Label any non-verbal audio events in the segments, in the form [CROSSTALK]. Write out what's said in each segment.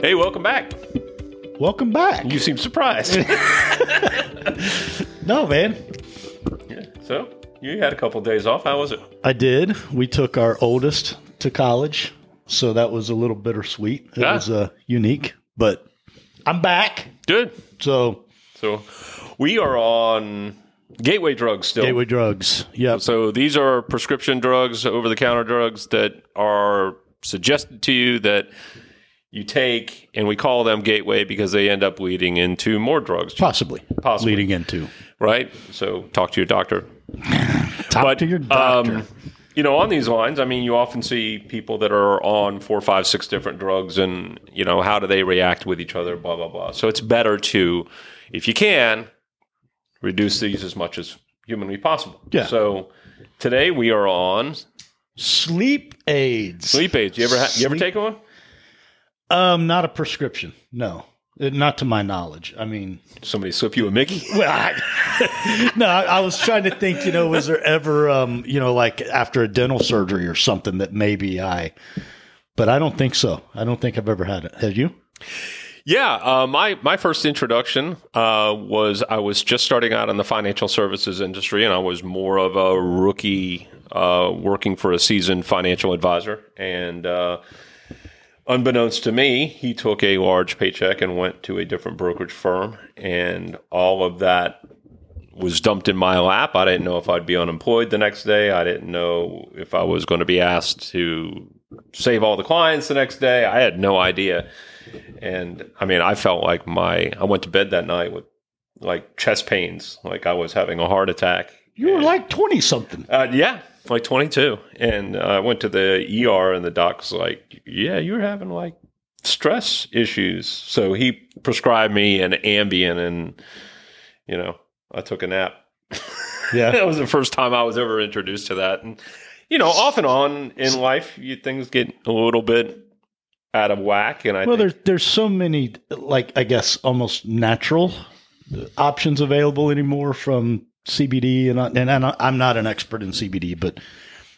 Hey, welcome back. Welcome back. You seem surprised. [LAUGHS] no, man. yeah. So you had a couple of days off. How was it? I did. We took our oldest to college, so that was a little bittersweet. It Yeah. was uh, unique, but I'm back. Good. So So we are on gateway drugs still. gateway drugs. Yeah. So these are prescription drugs, over the counter drugs that are suggested to you that you take, and we call them gateway because they end up leading into more drugs, Possibly. Possibly. Leading into. right? So talk to your doctor. [LAUGHS] Talk to your doctor. Um, you know, on these lines, I mean, you often see people that are on four, five, six different drugs, and you know, how do they react with each other? Blah blah blah. So it's better to, if you can, reduce these as much as humanly possible. Yeah. So today we are on Sleep aids. sleep aids. You ever ha- you ever take one? Um, not a prescription. No. Uh, Not to my knowledge. I mean, Somebody slip you a Mickey? [LAUGHS] well, I, [LAUGHS] no, I, I was trying to think, you know, was there ever, um, you know, like after a dental surgery or something that maybe I, but I don't think so. I don't think I've ever had it. Have you? Yeah, uh, my my first introduction uh, was I was just starting out in the financial services industry, and I was more of a rookie uh, working for a seasoned financial advisor. And uh, unbeknownst to me, he took a large paycheck and went to a different brokerage firm, and all of that was dumped in my lap. I didn't know if I'd be unemployed the next day. I didn't know if I was going to be asked to save all the clients the next day. I had no idea. And I mean, I felt like my, I went to bed that night with like chest pains, like I was having a heart attack. You were like 20 something. Uh, yeah, like 22. And uh, I went to the ER, and the doc's like, Yeah, you're having like stress issues. So he prescribed me an Ambien, and, you know, I took a nap. Yeah. [LAUGHS] that was the first time I was ever introduced to that. And, you know, off and on in life, you, things get a little bit out of whack. And I Well, think, there's there's so many like I guess almost natural options available anymore from CBD and I- and I'm not an expert in CBD, but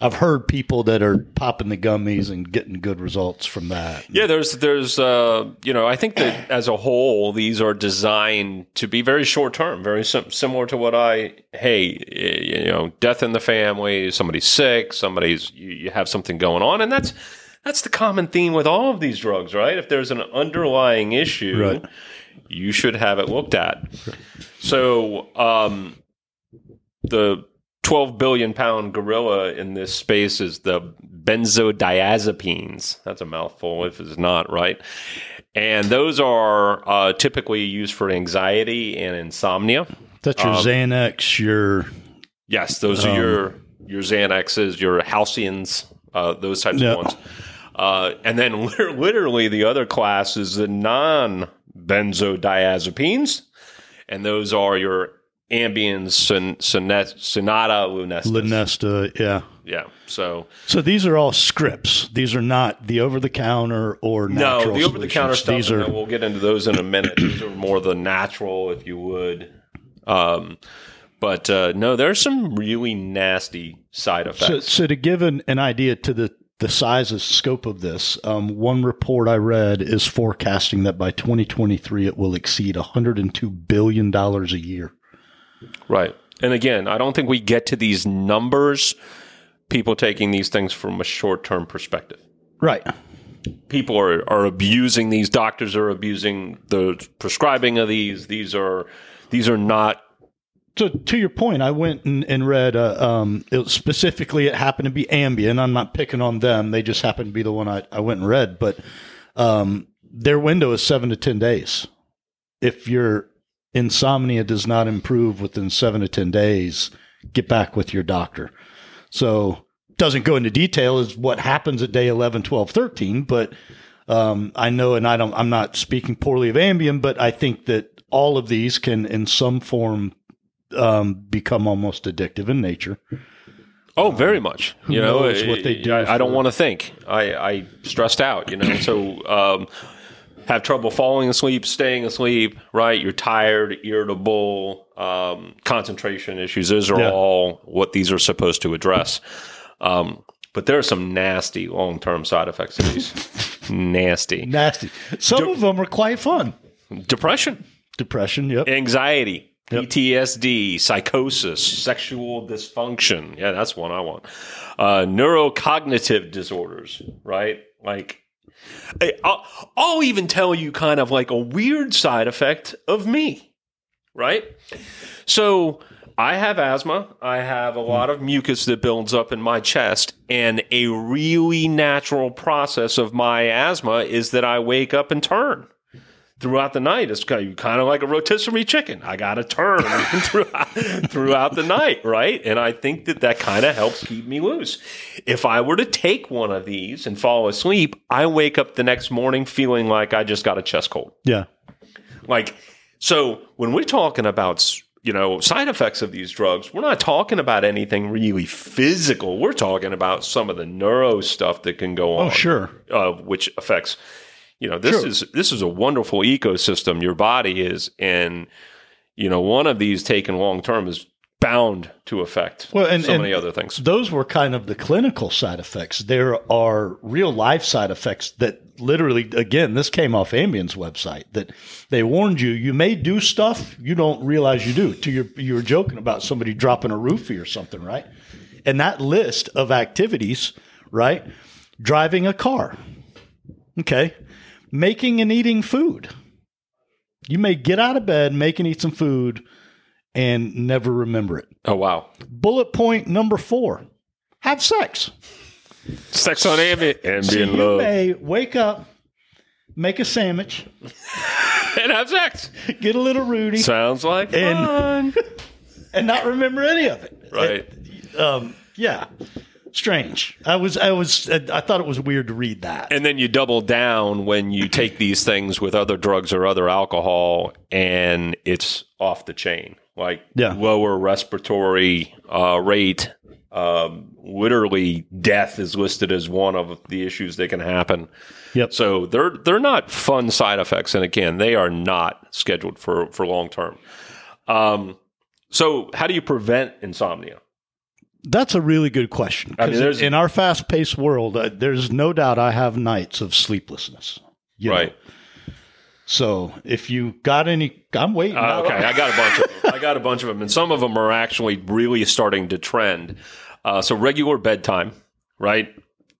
I've heard people that are popping the gummies and getting good results from that. Yeah, there's there's uh, you know I think that as a whole these are designed to be very short term, very sim- similar to what I hey you know death in the family, somebody's sick, somebody's you, you have something going on, and that's that's the common theme with all of these drugs, right? If there's an underlying issue, Right. you should have it looked at. So um, the 12 billion pound gorilla in this space is the benzodiazepines. That's a mouthful if it's not, right? And those are uh, typically used for anxiety and insomnia. That's your Um, Xanax, your Yes, those are Um, your your Xanaxes, your Halcions, uh, those types Yeah. of ones. Uh, and then [LAUGHS] literally the other class is the non benzodiazepines, and those are your Ambiens, Son- Sonet- Sonata, Lunesta. Lunesta, yeah. Yeah. So So these are all scripts. These are not the over the counter or no, natural the over the counter solutions. stuff. These and are we'll get into those in a minute. these are more the natural, if you would. Um, but uh, no, there's some really nasty side effects. So, so to give an, an idea to the, the size and scope of this, um, one report I read is forecasting that by 2023 it will exceed 102 billion dollars a year. Right. And again, I don't think we get to these numbers, people taking these things from a short term perspective. Right. People are, are abusing these, doctors are abusing the prescribing of these. These are these are not So to your point, I went and, and read. Uh, um, it was specifically, it happened to be Ambien. I'm not picking on them; they just happened to be the one I, I went and read. But um, their window is seven to ten days. If your insomnia does not improve within seven to ten days, get back with your doctor. So doesn't go into detail is what happens at day 11, 12, 13, but um, I know, and I don't, I'm not speaking poorly of Ambien, but I think that all of these can, in some form, um, become almost addictive in nature. Oh, very much. who you know, knows what they do I, I don't want to think. I, I stressed out. You know, so um, have trouble falling asleep, staying asleep. Right, you're tired, irritable, um, concentration issues. Those are Yeah. all what these are supposed to address. Um, but there are some nasty long term side effects of these. [LAUGHS] nasty. Nasty. Some of them are quite fun. Depression, Depression. Yep. anxiety, Yep. PTSD, psychosis, sexual dysfunction. Yeah, that's one I want. Uh, neurocognitive disorders, right? Like, I'll, I'll even tell you kind of like a weird side effect of me, right? So I have asthma. I have a lot of mucus that builds up in my chest. And a really natural process of my asthma is that I wake up and turn throughout the night. It's kind of, like a rotisserie chicken. I got to turn [LAUGHS] throughout, throughout the night, right? And I think that that kind of helps keep me loose. If I were to take one of these and fall asleep, I wake up the next morning feeling like I just got a chest cold. Yeah. Like, so when we're talking about, you know, side effects of these drugs, we're not talking about anything really physical. We're talking about some of the neuro stuff that can go on Oh, sure. uh, which affects you know this Sure. is this is a wonderful ecosystem your body is and you know one of these taken long term is bound to affect Well, and- so and- many other things Those were kind of the clinical side effects. There are real life side effects that literally, again, this came off Ambien's website that they warned you you may do stuff you don't realize you do. To your, you were joking about somebody dropping a roofie or something, right? And that list of activities, right? Driving a car, okay, making and eating food. You may get out of bed, make and eat some food, and never remember it. oh wow Bullet point number four have sex. sex on Ambien So Ambien you love may wake up, make a sandwich, [LAUGHS] and have sex get a little Rudy, sounds like And- fun [LAUGHS] and not remember any of it. right Um, yeah. Strange. I was, I was, I thought it was weird to read that. and then you double down when you take these things with other drugs or other alcohol and it's off the chain like Yeah. lower respiratory uh, rate um, literally death is listed as one of the issues that can happen Yep. so they're they're not fun side effects and again they are not scheduled for for long term um, so how do you prevent insomnia That's a really good question. I mean, in our fast paced world, uh, there's no doubt I have nights of sleeplessness. you know. right So if you got any, I'm waiting. Uh, okay, I got a bunch of them. I got a bunch of them, and some of them are actually really starting to trend. Uh, so regular bedtime, right?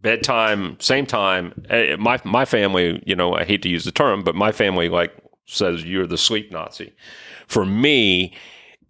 Bedtime, same time. Eh, My my family, you know, I hate to use the term, but my family like says you're the sleep Nazi. For me,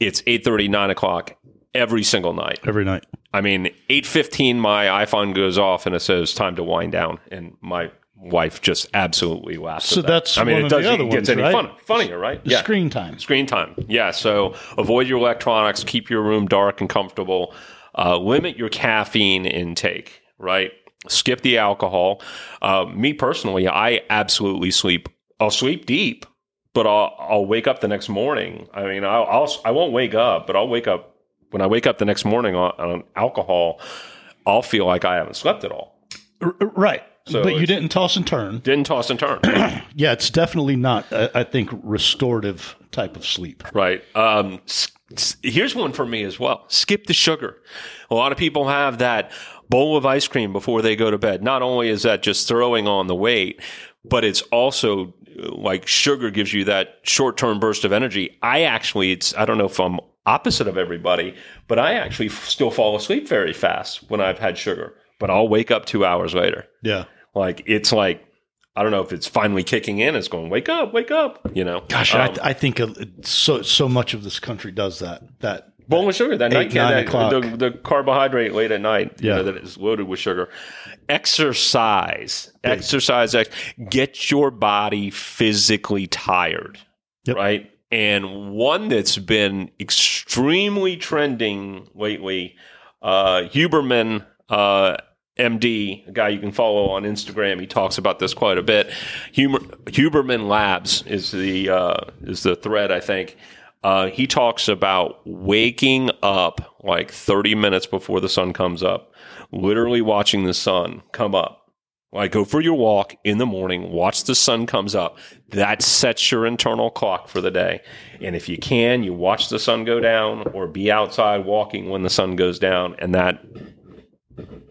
it's eight thirty, nine o'clock every single night. Every night. I mean, eight fifteen, my iPhone goes off and it says time to wind down, and my wife just absolutely laughs. So at that. that's I mean, it doesn't other get ones, any right? fun, funnier, right? The Screen time. Screen time. Yeah. So avoid your electronics, keep your room dark and comfortable, uh, limit your caffeine intake, right? Skip the alcohol. Uh, me personally, I absolutely sleep. I'll sleep deep, but I'll, I'll wake up the next morning. I mean, I'll, I'll, I won't wake up, but I'll wake up when I wake up the next morning on, on alcohol. I'll feel like I haven't slept at all. R- right. So but you didn't toss and turn. Didn't toss and turn. [CLEARS THROAT] Yeah, it's definitely not, I think, restorative type of sleep. Right. Um, s- s- here's one for me as well. Skip the sugar. A lot of people have that bowl of ice cream before they go to bed. Not only is that just throwing on the weight, but it's also uh, like sugar gives you that short term burst of energy. I actually, it's, I don't know if I'm opposite of everybody, but I actually f- still fall asleep very fast when I've had sugar, but I'll wake up two hours later. Yeah. Like, it's like, I don't know if it's finally kicking in. It's going, wake up, wake up, you know? Gosh, Um, I, I think uh, so so much of this country does that. That bowl of sugar that Eight, night, nine that, o'clock. the, the carbohydrate late at night, you Yeah. know, that is loaded with sugar. Exercise, exercise, ex- get your body physically tired, Yep. right? And one that's been extremely trending lately, uh, Huberman, uh, MD, a guy you can follow on Instagram. He talks about this quite a bit. Huber, Huberman Labs is the uh, is the thread, I think. Uh, he talks about waking up like 30 minutes before the sun comes up, literally watching the sun come up. Like go for your walk in the morning, watch the sun comes up. That sets your internal clock for the day. And if you can, you watch the sun go down or be outside walking when the sun goes down and that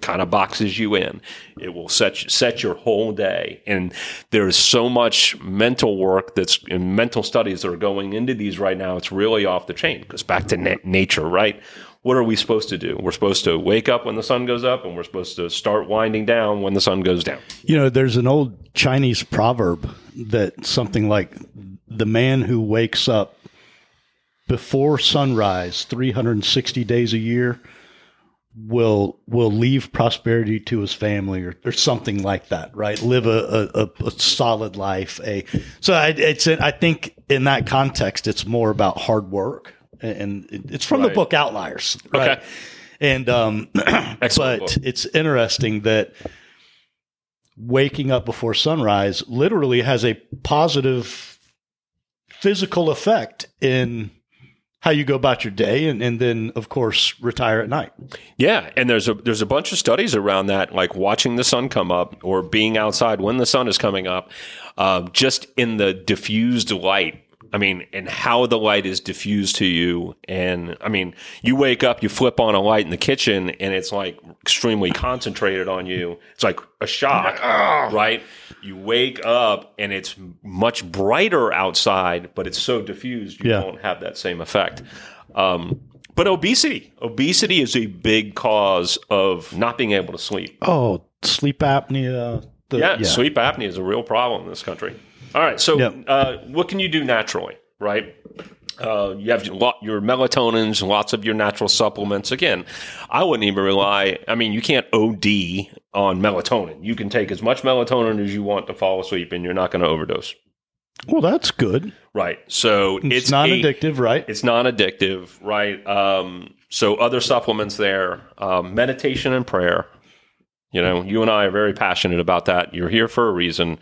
kind of boxes you in. It will set set your whole day, and there's so much mental work that's in mental studies that are going into these right now. It's really off the chain. It goes back to na- nature, right? What are we supposed to do? We're supposed to wake up when the sun goes up, and we're supposed to start winding down when the sun goes down. You know, there's an old Chinese proverb that something like the man who wakes up before sunrise 360 days a year will will leave prosperity to his family or, or something like that right live a, a, a solid life a so I, it's I think in that context it's more about hard work and it's from the book Outliers right Okay. and um [CLEARS THROAT] but book. it's interesting that waking up before sunrise literally has a positive physical effect in how you go about your day and, and then of course retire at night Yeah, and there's a there's a bunch of studies around that, like watching the sun come up or being outside when the sun is coming up, um, just in the diffused light. I mean, and how the light is diffused to you. And I mean, you wake up, you flip on a light in the kitchen, and it's like extremely concentrated on you. It's like a shock, [LAUGHS] right? You wake up, and it's much brighter outside, but it's so diffused, you Yeah. won't have that same effect. Um, but obesity, obesity is a big cause of not being able to sleep. oh sleep apnea the, Yeah, sleep apnea is a real problem in this country. All right, so Yep. uh, what can you do naturally, right? Uh, you have your, lot, your melatonins, lots of your natural supplements. Again, I wouldn't even rely. I mean, you can't OD on melatonin. You can take as much melatonin as you want to fall asleep, and you're not going to overdose. well that's good Right. So it's, it's, non-addictive right it's non-addictive, right? Um, so other supplements there, um, meditation and prayer. You know, you and I are very passionate about that. You're here for a reason.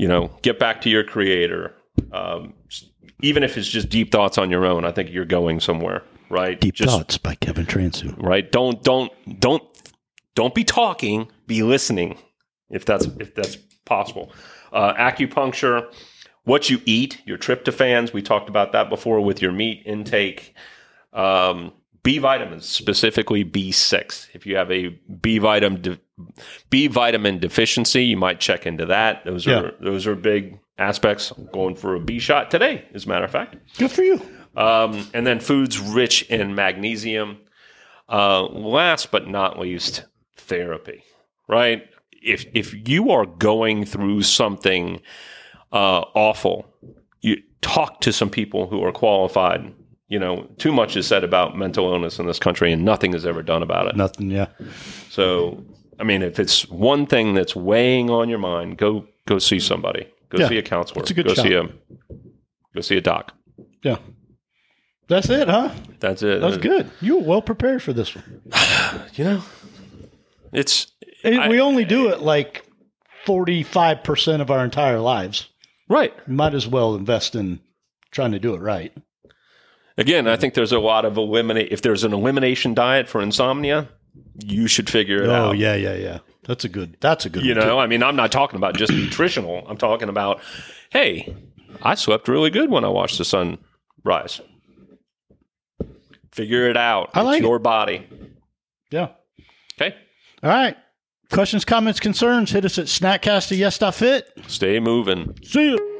You know, get back to your creator. Um, even if it's just deep thoughts on your own, I think you're going somewhere, right? deep just, thoughts by kevin transu right? Don't don't don't don't be talking, be listening, if that's if that's possible. Uh, acupuncture, what you eat, your tryptophans. We talked about that before with your meat intake. Um, B vitamins, specifically B six. If you have a B vitamin de- B vitamin deficiency, you might check into that. Those are Yeah. those are big aspects. I'm going for a B shot today, as a matter of fact good for you um, and then foods rich in magnesium. Uh, last but not least, therapy. Right? If if you are going through something uh, awful, you talk to some people who are qualified. You know, too much is said about mental illness in this country, and nothing is ever done about it. nothing yeah So, I mean, if it's one thing that's weighing on your mind, go go see somebody. Go Yeah, see a counselor. it's a good go shot. see a go see a doc. yeah that's it huh That's it. that's good you were well prepared for this one [SIGHS] You know, it's And I- we only do it like 45% of our entire lives. right. Might as well invest in trying to do it right. Again, I think there's a lot of eliminate. If there's an elimination diet for insomnia, you should figure it Oh, out. Oh yeah, yeah, yeah. That's a good, that's a good You one, know, I mean, I'm not talking about just nutritional. I'm talking about, hey, I slept really good when I watched the sun rise. Figure it out. I like it's your body. Yeah. Okay. All right. Questions, comments, concerns, hit us at snackcast at yes.fit. Stay moving. See you.